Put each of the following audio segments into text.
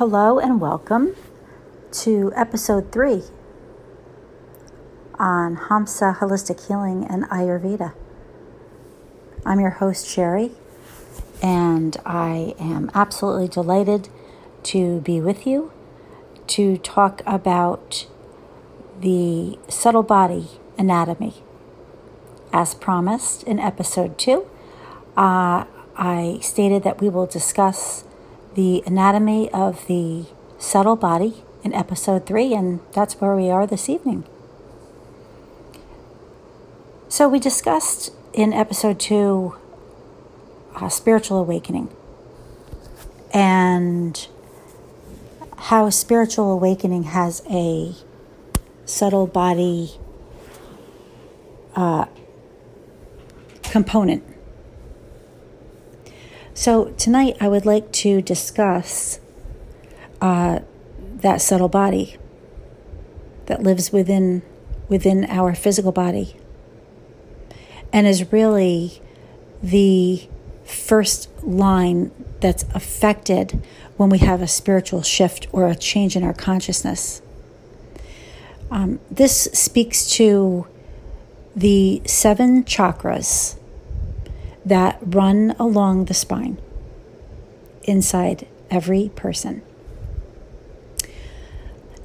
Hello and welcome to episode three on Hamsa Holistic Healing and Ayurveda. I'm your host, Sherry, and I am absolutely delighted to be with you to talk about the subtle body anatomy. As promised in episode two, uh, I stated that we will discuss the anatomy of the subtle body in episode three, and that's where we are this evening. So, we discussed in episode two uh, spiritual awakening and how spiritual awakening has a subtle body uh, component. So, tonight I would like to discuss uh, that subtle body that lives within, within our physical body and is really the first line that's affected when we have a spiritual shift or a change in our consciousness. Um, this speaks to the seven chakras that run along the spine inside every person.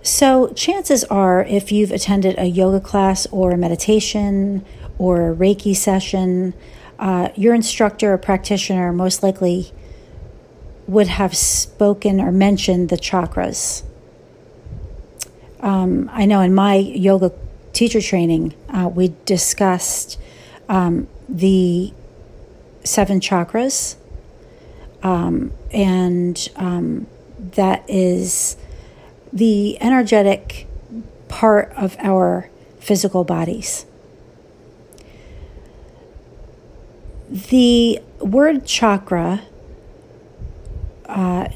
So, chances are, if you've attended a yoga class or a meditation or a Reiki session, uh, your instructor or practitioner most likely would have spoken or mentioned the chakras. Um, I know in my yoga teacher training, uh, we discussed um, the seven chakras, um, and um, that is the energetic part of our physical bodies. The word chakra uh,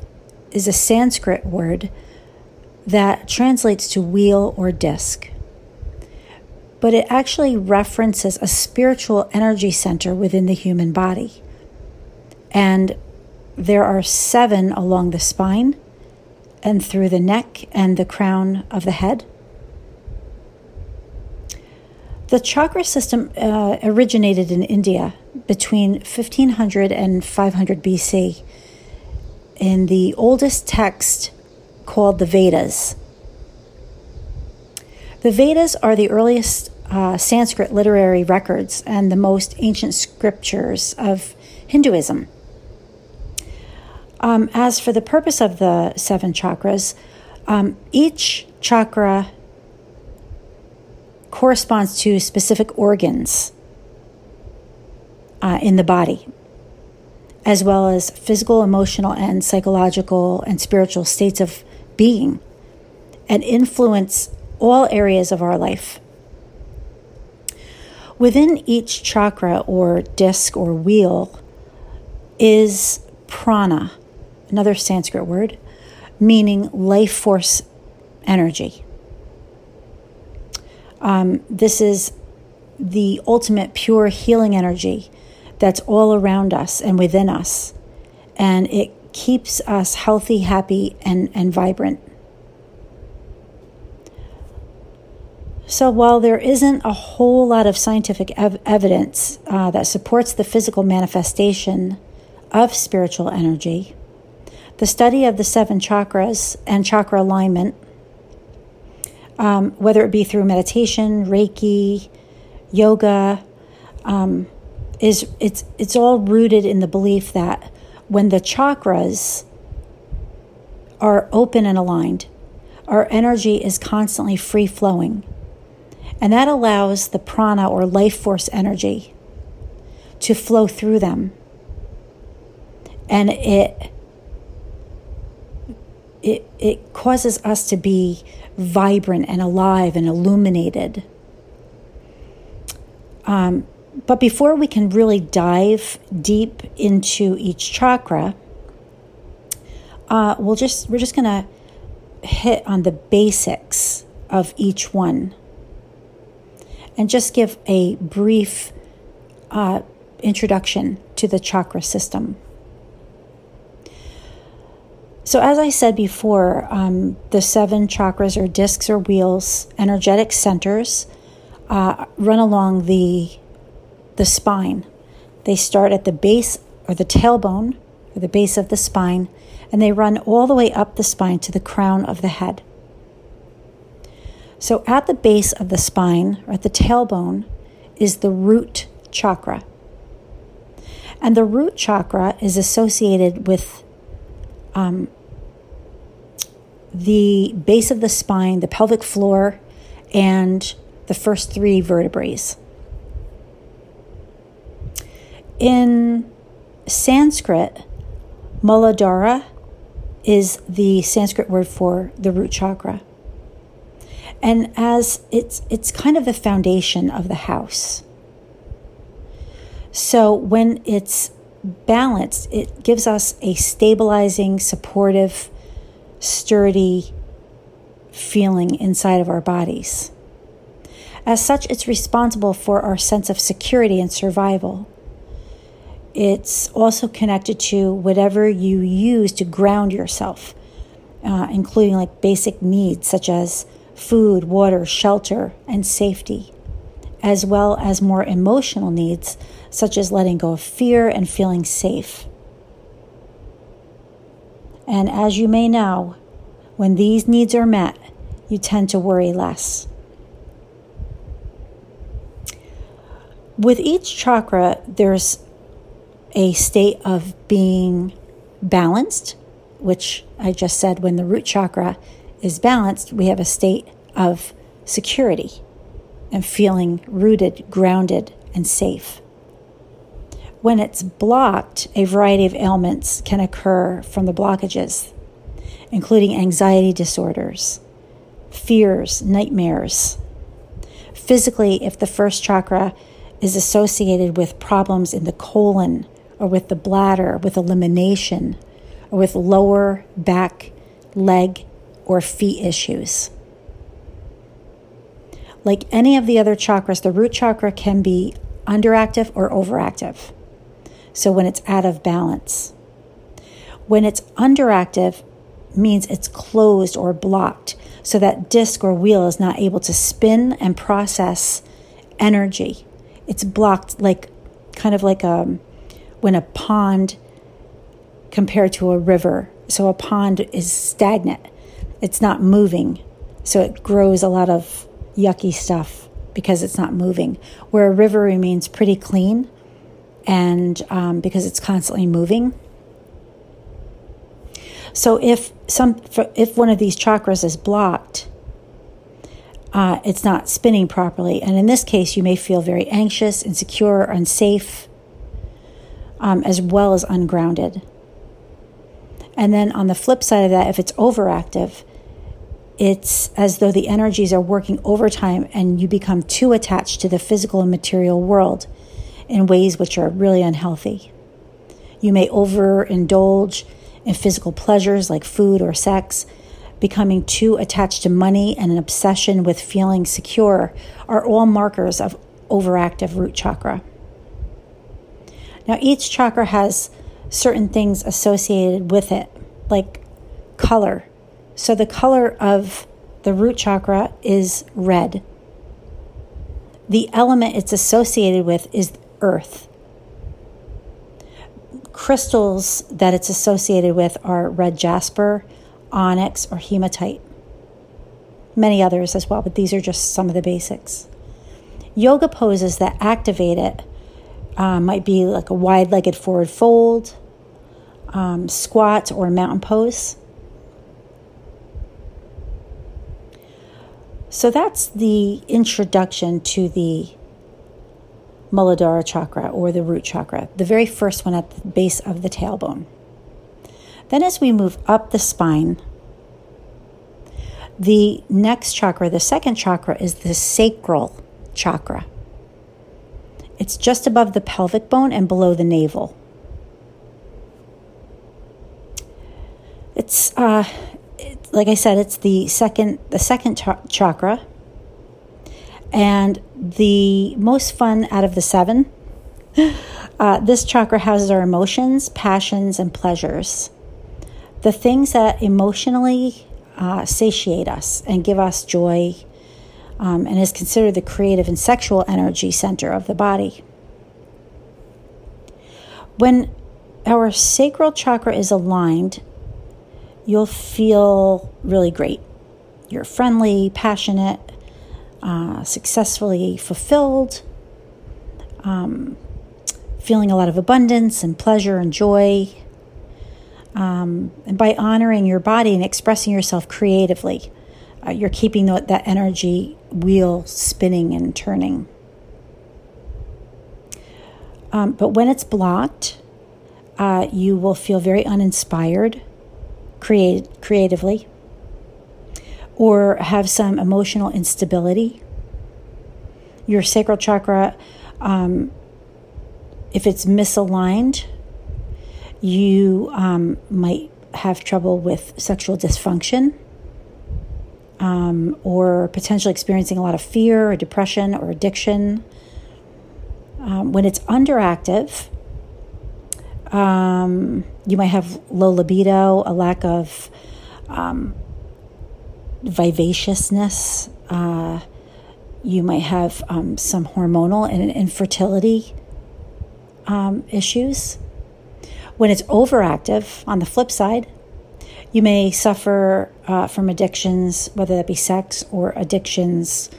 is a Sanskrit word that translates to wheel or disc, but it actually references a spiritual energy center within the human body. And there are seven along the spine and through the neck and the crown of the head. The chakra system uh, originated in India between 1500 and 500 BC in the oldest text called the Vedas. The Vedas are the earliest uh, Sanskrit literary records and the most ancient scriptures of Hinduism. Um, as for the purpose of the seven chakras, um, each chakra corresponds to specific organs uh, in the body, as well as physical, emotional, and psychological and spiritual states of being, and influence all areas of our life. Within each chakra or disc or wheel is prana, another Sanskrit word, meaning life force energy. Um, this is the ultimate pure healing energy that's all around us and within us. And it keeps us healthy, happy, and, and vibrant. So, while there isn't a whole lot of scientific ev- evidence uh, that supports the physical manifestation of spiritual energy, the study of the seven chakras and chakra alignment um, whether it be through meditation, Reiki, yoga, um, is it's it's all rooted in the belief that when the chakras are open and aligned, our energy is constantly free flowing. And that allows the prana or life force energy to flow through them. And it it it causes us to be vibrant and alive and illuminated. Um, but before we can really dive deep into each chakra, uh, we'll just we're just gonna hit on the basics of each one and just give a brief uh, introduction to the chakra system. So, as I said before, um, the seven chakras or discs or wheels, energetic centers, uh, run along the, the spine. They start at the base or the tailbone or the base of the spine, and they run all the way up the spine to the crown of the head. So, at the base of the spine or at the tailbone is the root chakra. And the root chakra is associated with um, the base of the spine, the pelvic floor, and the first three vertebrae. In Sanskrit, Muladhara is the Sanskrit word for the root chakra. And as it's it's kind of the foundation of the house. So when it's balanced, it gives us a stabilizing, supportive, sturdy feeling inside of our bodies. As such, it's responsible for our sense of security and survival. It's also connected to whatever you use to ground yourself, uh, including like basic needs such as food, water, shelter, and safety, as well as more emotional needs such as letting go of fear and feeling safe. And as you may know, when these needs are met, you tend to worry less. With each chakra, there's a state of being balanced, which I just said when the root chakra is balanced, we have a state of security and feeling rooted, grounded, and safe. When it's blocked, a variety of ailments can occur from the blockages, including anxiety disorders, fears, nightmares. Physically, if the first chakra is associated with problems in the colon or with the bladder, with elimination, or with lower back, leg, or feet issues. Like any of the other chakras, the root chakra can be underactive or overactive so when it's out of balance. When it's underactive, means it's closed or blocked, so that disc or wheel is not able to spin and process energy. It's blocked, like kind of like a, um, when a pond compared to a river. So a pond is stagnant, it's not moving, so it grows a lot of yucky stuff because it's not moving. Where a river remains pretty clean and um, because it's constantly moving. So if some if one of these chakras is blocked, uh, it's not spinning properly, and in this case, you may feel very anxious, insecure, unsafe, um, as well as ungrounded. And then on the flip side of that, if it's overactive, it's as though the energies are working overtime and you become too attached to the physical and material world in ways which are really unhealthy. You may overindulge in physical pleasures like food or sex. Becoming too attached to money and an obsession with feeling secure are all markers of overactive root chakra. Now, each chakra has certain things associated with it, like color. So, the color of the root chakra is red. The element it's associated with is earth. Crystals that it's associated with are red jasper, onyx, or hematite. Many others as well, but these are just some of the basics. Yoga poses that activate it uh, might be like a wide legged forward fold, um, squat, or mountain pose. So that's the introduction to the Muladhara chakra or the root chakra, the very first one at the base of the tailbone. Then, as we move up the spine, the next chakra, the second chakra, is the sacral chakra. It's just above the pelvic bone and below the navel. It's uh, like I said, it's the second the second ch- chakra, and the most fun out of the seven, uh, this chakra houses our emotions, passions, and pleasures. the things that emotionally uh, satiate us and give us joy, um, and is considered the creative and sexual energy center of the body. When our sacral chakra is aligned, you'll feel really great. You're friendly, passionate, uh, successfully fulfilled, um, feeling a lot of abundance and pleasure and joy. Um, and by honoring your body and expressing yourself creatively, uh, you're keeping the, that energy wheel spinning and turning. Um, but when it's blocked, uh, you will feel very uninspired create, creatively or have some emotional instability. Your sacral chakra, um, if it's misaligned, you um, might have trouble with sexual dysfunction um, or potentially experiencing a lot of fear or depression or addiction. Um, when it's underactive, um, you might have low libido, a lack of um, vivaciousness. Uh, you might have um, some hormonal and infertility um, issues. When it's overactive, on the flip side, you may suffer uh, from addictions, whether that be sex or addictions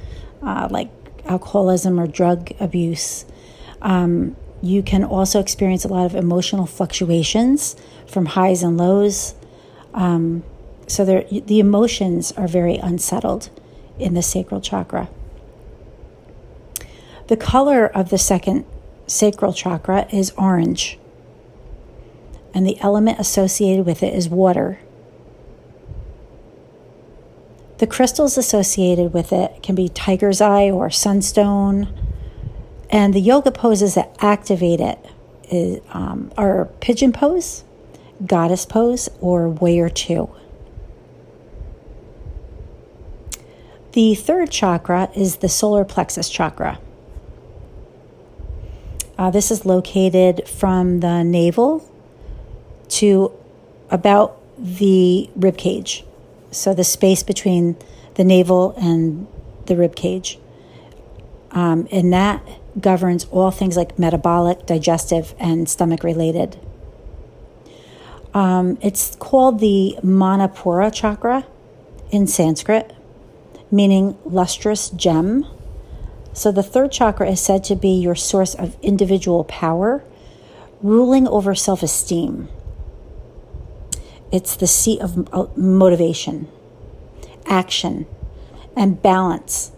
uh, like alcoholism or drug abuse. Um, you can also experience a lot of emotional fluctuations from highs and lows. Um, so the emotions are very unsettled in the sacral chakra. The color of the second sacral chakra is orange, and the element associated with it is water. The crystals associated with it can be tiger's eye or sunstone, and the yoga poses that activate it is, um, are pigeon pose, goddess pose, or warrior two. The third chakra is the solar plexus chakra. Uh, this is located from the navel to about the rib cage. So the space between the navel and the rib cage. Um, and that governs all things like metabolic, digestive, and stomach related. Um, it's called the Manipura chakra in Sanskrit meaning lustrous gem. So the third chakra is said to be your source of individual power, ruling over self esteem. It's the seat of motivation, action, and balance.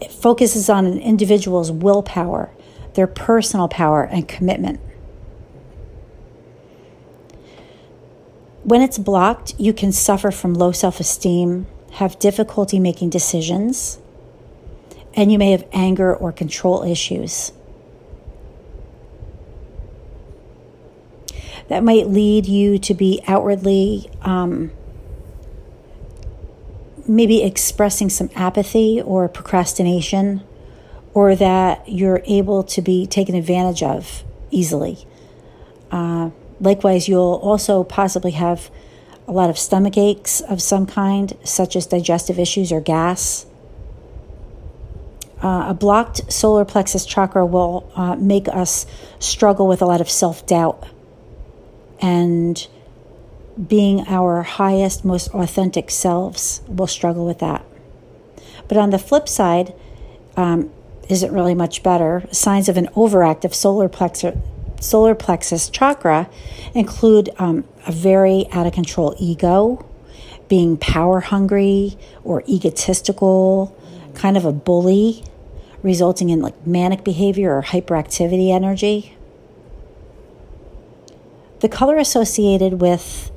It focuses on an individual's willpower, their personal power, and commitment. When it's blocked, you can suffer from low self esteem, have difficulty making decisions, and you may have anger or control issues. That might lead you to be outwardly um, maybe expressing some apathy or procrastination, or that you're able to be taken advantage of easily. Uh, likewise, you'll also possibly have a lot of stomach aches of some kind, such as digestive issues or gas. Uh, a blocked solar plexus chakra will uh, make us struggle with a lot of self doubt and being our highest, most authentic selves will struggle with that. But on the flip side, um, isn't really much better. Signs of an overactive solar plexus solar plexus chakra include um, a very out of control ego, being power hungry or egotistical, kind of a bully, resulting in like manic behavior or hyperactivity energy. The color associated with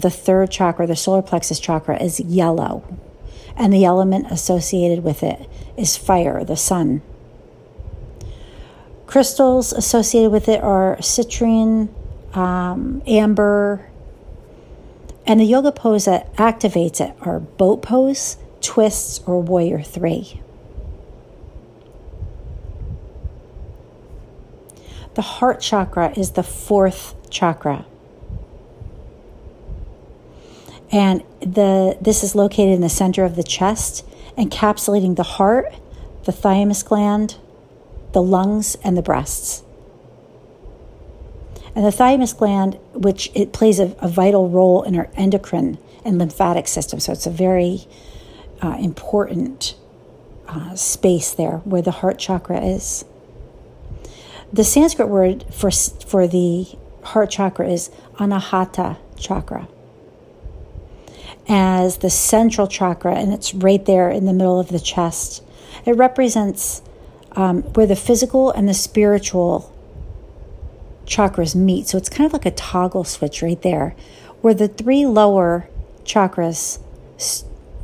the third chakra, the solar plexus chakra, is yellow, and the element associated with it is fire, the sun. Crystals associated with it are citrine, um, amber, and the yoga pose that activates it are boat pose, twists, or warrior three. The heart chakra is the fourth chakra. And the this is located in the center of the chest, encapsulating the heart, the thymus gland, the lungs, and the breasts. And the thymus gland, which it plays a, a vital role in our endocrine and lymphatic system, so it's a very uh, important uh, space there where the heart chakra is. The Sanskrit word for, for the heart chakra is anahata chakra. As the central chakra, and it's right there in the middle of the chest. It represents um, where the physical and the spiritual chakras meet. So it's kind of like a toggle switch right there, where the three lower chakras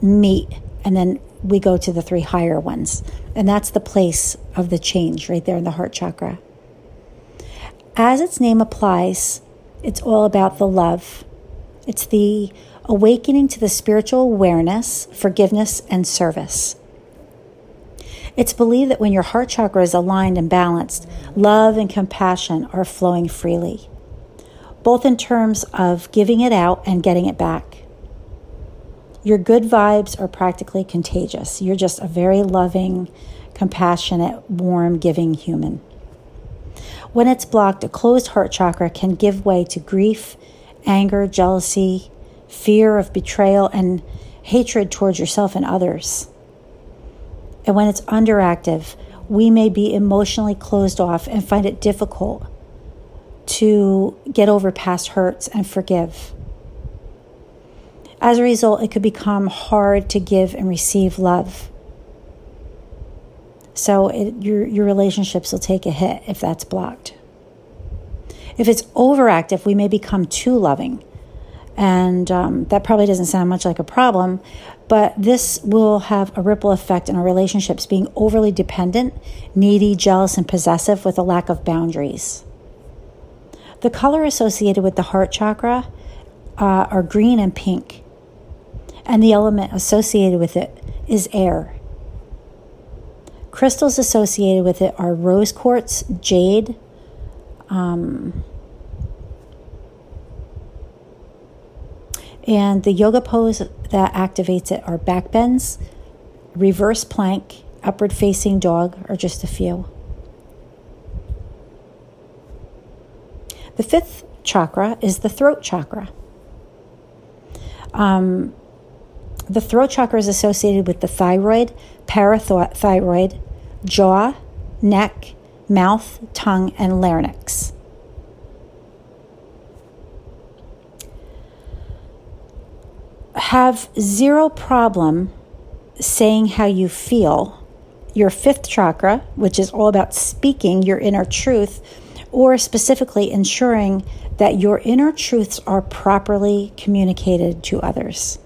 meet, and then we go to the three higher ones. And that's the place of the change right there in the heart chakra. As its name applies, it's all about the love. It's the awakening to the spiritual awareness, forgiveness, and service. It's believed that when your heart chakra is aligned and balanced, love and compassion are flowing freely, both in terms of giving it out and getting it back. Your good vibes are practically contagious. You're just a very loving, compassionate, warm, giving human. When it's blocked, a closed heart chakra can give way to grief, anger, jealousy, fear of betrayal, and hatred towards yourself and others. And when it's underactive, we may be emotionally closed off and find it difficult to get over past hurts and forgive. As a result, it could become hard to give and receive love. So it, your, your relationships will take a hit if that's blocked. If it's overactive, we may become too loving. And um, that probably doesn't sound much like a problem, but this will have a ripple effect in our relationships being overly dependent, needy, jealous, and possessive with a lack of boundaries. The color associated with the heart chakra uh, are green and pink, and the element associated with it is air. Crystals associated with it are rose quartz, jade, um, and the yoga pose that activates it are back bends, reverse plank, upward facing dog, or just a few. The fifth chakra is the throat chakra. Um, the throat chakra is associated with the thyroid, parathyroid, jaw, neck, mouth, tongue, and larynx. Have zero problem saying how you feel. Your fifth chakra, which is all about speaking your inner truth, or specifically ensuring that your inner truths are properly communicated to others.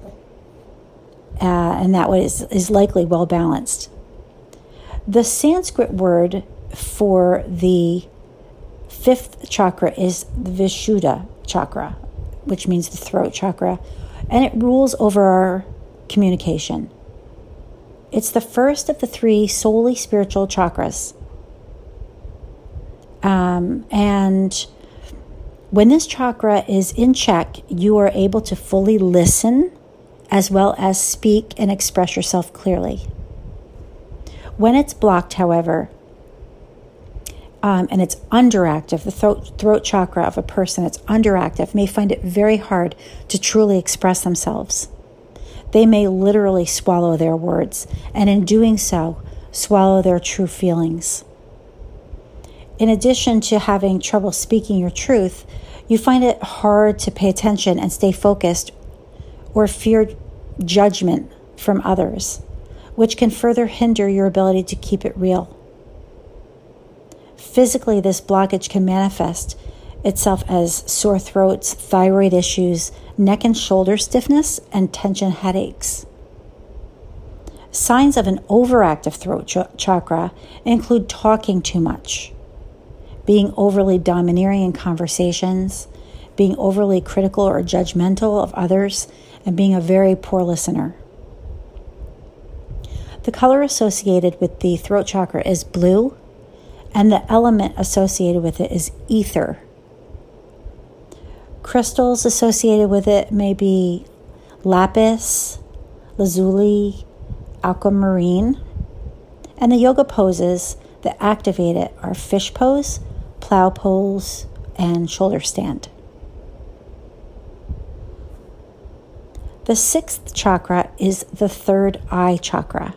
Uh, and that is, is likely well balanced. The Sanskrit word for the fifth chakra is the Vishuddha chakra, which means the throat chakra, and it rules over our communication. It's the first of the three solely spiritual chakras. Um, and when this chakra is in check, you are able to fully listen as well as speak and express yourself clearly. When it's blocked, however, um, and it's underactive, the throat, throat chakra of a person that's underactive may find it very hard to truly express themselves. They may literally swallow their words, and in doing so, swallow their true feelings. In addition to having trouble speaking your truth, you find it hard to pay attention and stay focused or fear judgment from others which can further hinder your ability to keep it real. Physically, this blockage can manifest itself as sore throats, thyroid issues, neck and shoulder stiffness, and tension headaches. Signs of an overactive throat ch- chakra include talking too much, being overly domineering in conversations, being overly critical or judgmental of others, and being a very poor listener. The color associated with the throat chakra is blue, and the element associated with it is ether. Crystals associated with it may be lapis, lazuli, aquamarine. And the yoga poses that activate it are fish pose, plow pose, and shoulder stand. The sixth chakra is the third eye chakra.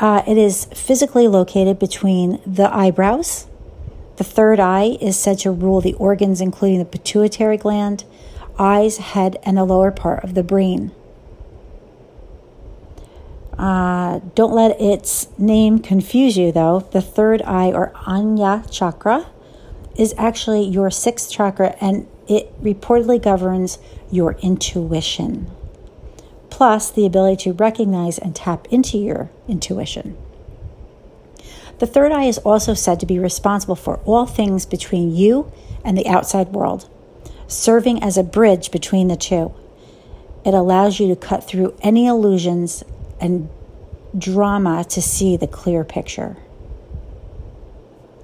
Uh, it is physically located between the eyebrows. The third eye is said to rule the organs, including the pituitary gland, eyes, head, and the lower part of the brain. Uh, don't let its name confuse you, though. The third eye, or Ajna chakra, is actually your sixth chakra and it reportedly governs your intuition, plus the ability to recognize and tap into your intuition. The third eye is also said to be responsible for all things between you and the outside world, serving as a bridge between the two. It allows you to cut through any illusions and drama to see the clear picture.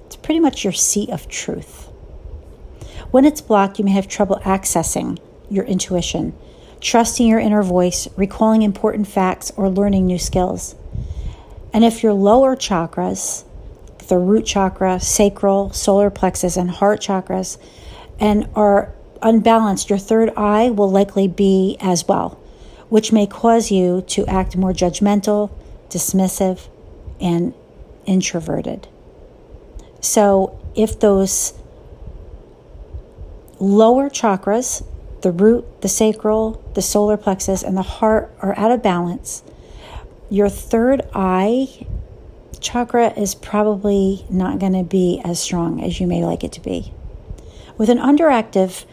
It's pretty much your seat of truth. When it's blocked, you may have trouble accessing your intuition, trusting your inner voice, recalling important facts, or learning new skills. And if your lower chakras, the root chakra, sacral, solar plexus, and heart chakras, and are unbalanced, your third eye will likely be as well which may cause you to act more judgmental, dismissive, and introverted. So, if those lower chakras, the root, the sacral, the solar plexus, and the heart are out of balance, your third eye chakra is probably not going to be as strong as you may like it to be. With an underactive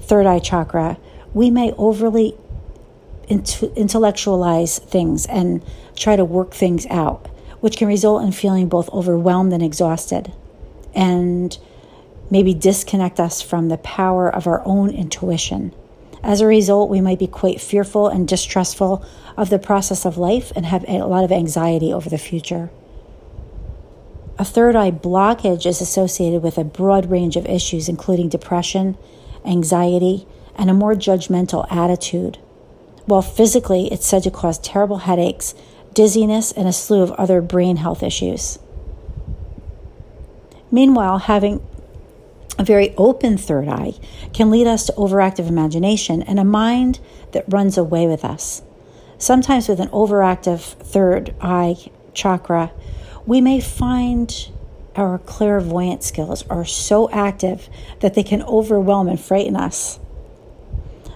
third eye chakra, we may overly intellectualize things and try to work things out, which can result in feeling both overwhelmed and exhausted, and maybe disconnect us from the power of our own intuition. As a result, we might be quite fearful and distrustful of the process of life and have a lot of anxiety over the future. A third eye blockage is associated with a broad range of issues, including depression, anxiety, and a more judgmental attitude while physically it's said to cause terrible headaches, dizziness, and a slew of other brain health issues. Meanwhile, having a very open third eye can lead us to overactive imagination and a mind that runs away with us. Sometimes, with an overactive third eye chakra, we may find our clairvoyant skills are so active that they can overwhelm and frighten us.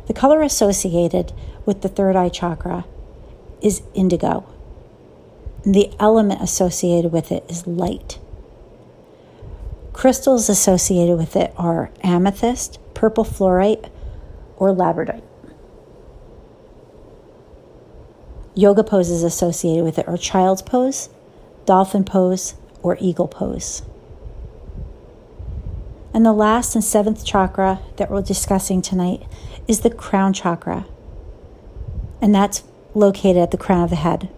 The color associated with the third eye chakra is indigo. The element associated with it is light. Crystals associated with it are amethyst, purple fluorite, or labradorite. Yoga poses associated with it are child's pose, dolphin pose, or eagle pose. And the last and seventh chakra that we're discussing tonight is the crown chakra and that's located at the crown of the head.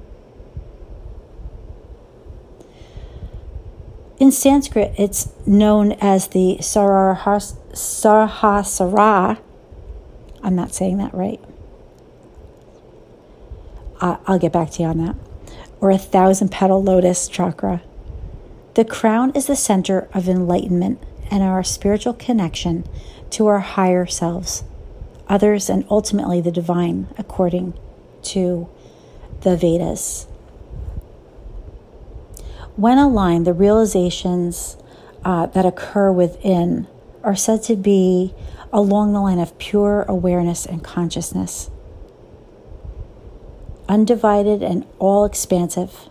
In Sanskrit, it's known as the Sahasrara. I'm not saying that right. I'll get back to you on that. Or a thousand petal lotus chakra. The crown is the center of enlightenment and our spiritual connection to our higher selves others, and ultimately the divine, according to the Vedas. When aligned, the realizations uh, that occur within are said to be along the line of pure awareness and consciousness, undivided and all expansive,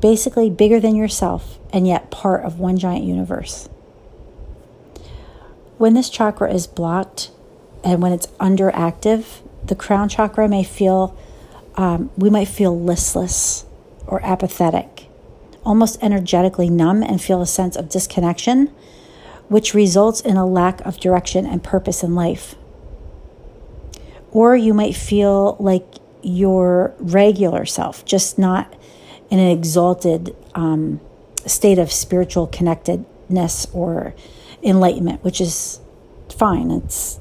basically bigger than yourself and yet part of one giant universe. When this chakra is blocked, and when it's underactive, the crown chakra may feel, um, we might feel listless or apathetic, almost energetically numb, and feel a sense of disconnection, which results in a lack of direction and purpose in life. Or you might feel like your regular self, just not in an exalted um, state of spiritual connectedness or enlightenment, which is fine. It's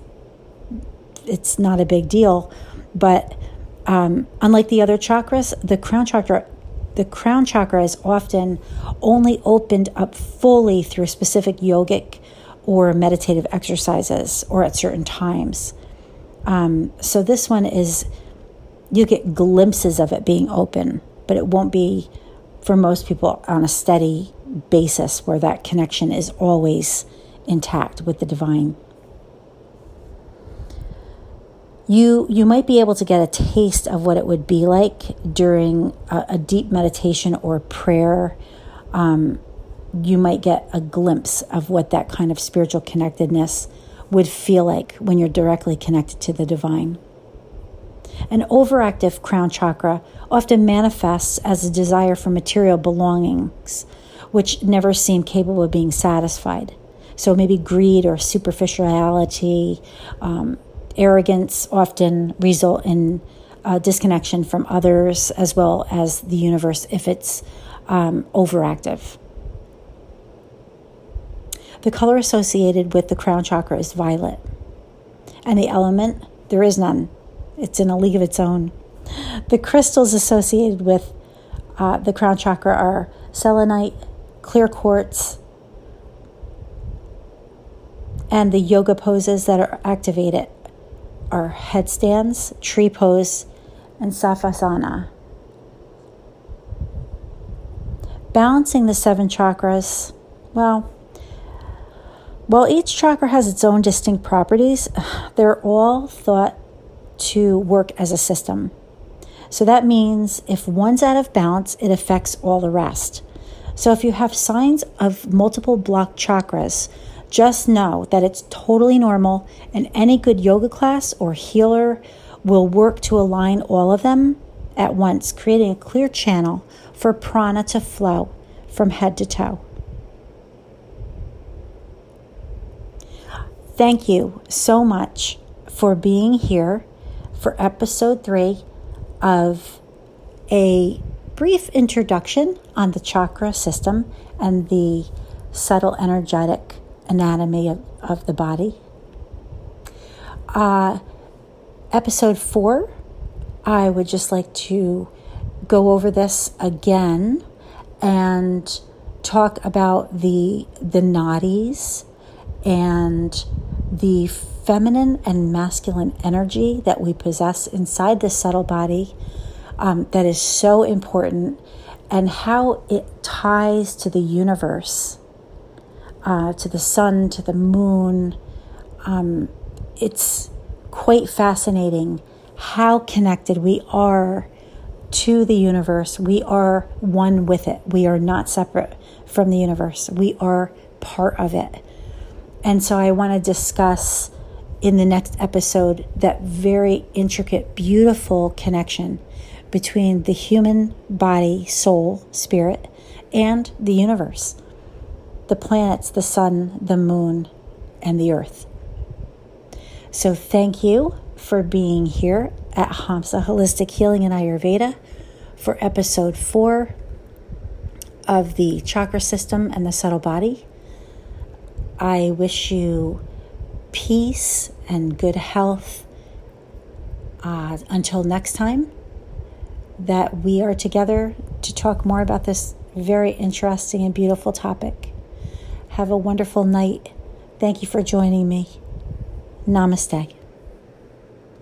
it's not a big deal. But um, unlike the other chakras, the crown chakra the crown chakra is often only opened up fully through specific yogic or meditative exercises or at certain times. Um, so this one is, you get glimpses of it being open, but it won't be for most people on a steady basis where that connection is always intact with the divine. You, you might be able to get a taste of what it would be like during a, a deep meditation or prayer. Um, you might get a glimpse of what that kind of spiritual connectedness would feel like when you're directly connected to the divine. An overactive crown chakra often manifests as a desire for material belongings, which never seem capable of being satisfied. So maybe greed or superficiality, um, arrogance often result in uh, disconnection from others as well as the universe if it's um, overactive. The color associated with the crown chakra is violet. And the element, there is none. It's in a league of its own. The crystals associated with uh, the crown chakra are selenite, clear quartz, and the yoga poses that are activated are headstands, tree pose, and savasana. Balancing the seven chakras, well, while each chakra has its own distinct properties, they're all thought to work as a system. So that means if one's out of balance, it affects all the rest. So if you have signs of multiple blocked chakras, just know that it's totally normal and any good yoga class or healer will work to align all of them at once, creating a clear channel for prana to flow from head to toe. Thank you so much for being here for episode three of a brief introduction on the chakra system and the subtle energetic anatomy of, of the body. Uh, episode four, I would just like to go over this again and talk about the the nadis and the feminine and masculine energy that we possess inside this subtle body um, that is so important and how it ties to the universe, uh, to the sun, to the moon. Um, it's quite fascinating how connected we are to the universe. We are one with it. We are not separate from the universe. We are part of it. And so I want to discuss in the next episode that very intricate, beautiful connection between the human body, soul, spirit, and the universe the planets, the sun, the moon, and the earth. So, thank you for being here at Hamsa Holistic Healing and Ayurveda for episode four of the chakra system and the subtle body. I wish you peace and good health. Uh, until next time, that we are together to talk more about this very interesting and beautiful topic. Have a wonderful night. Thank you for joining me. Namaste.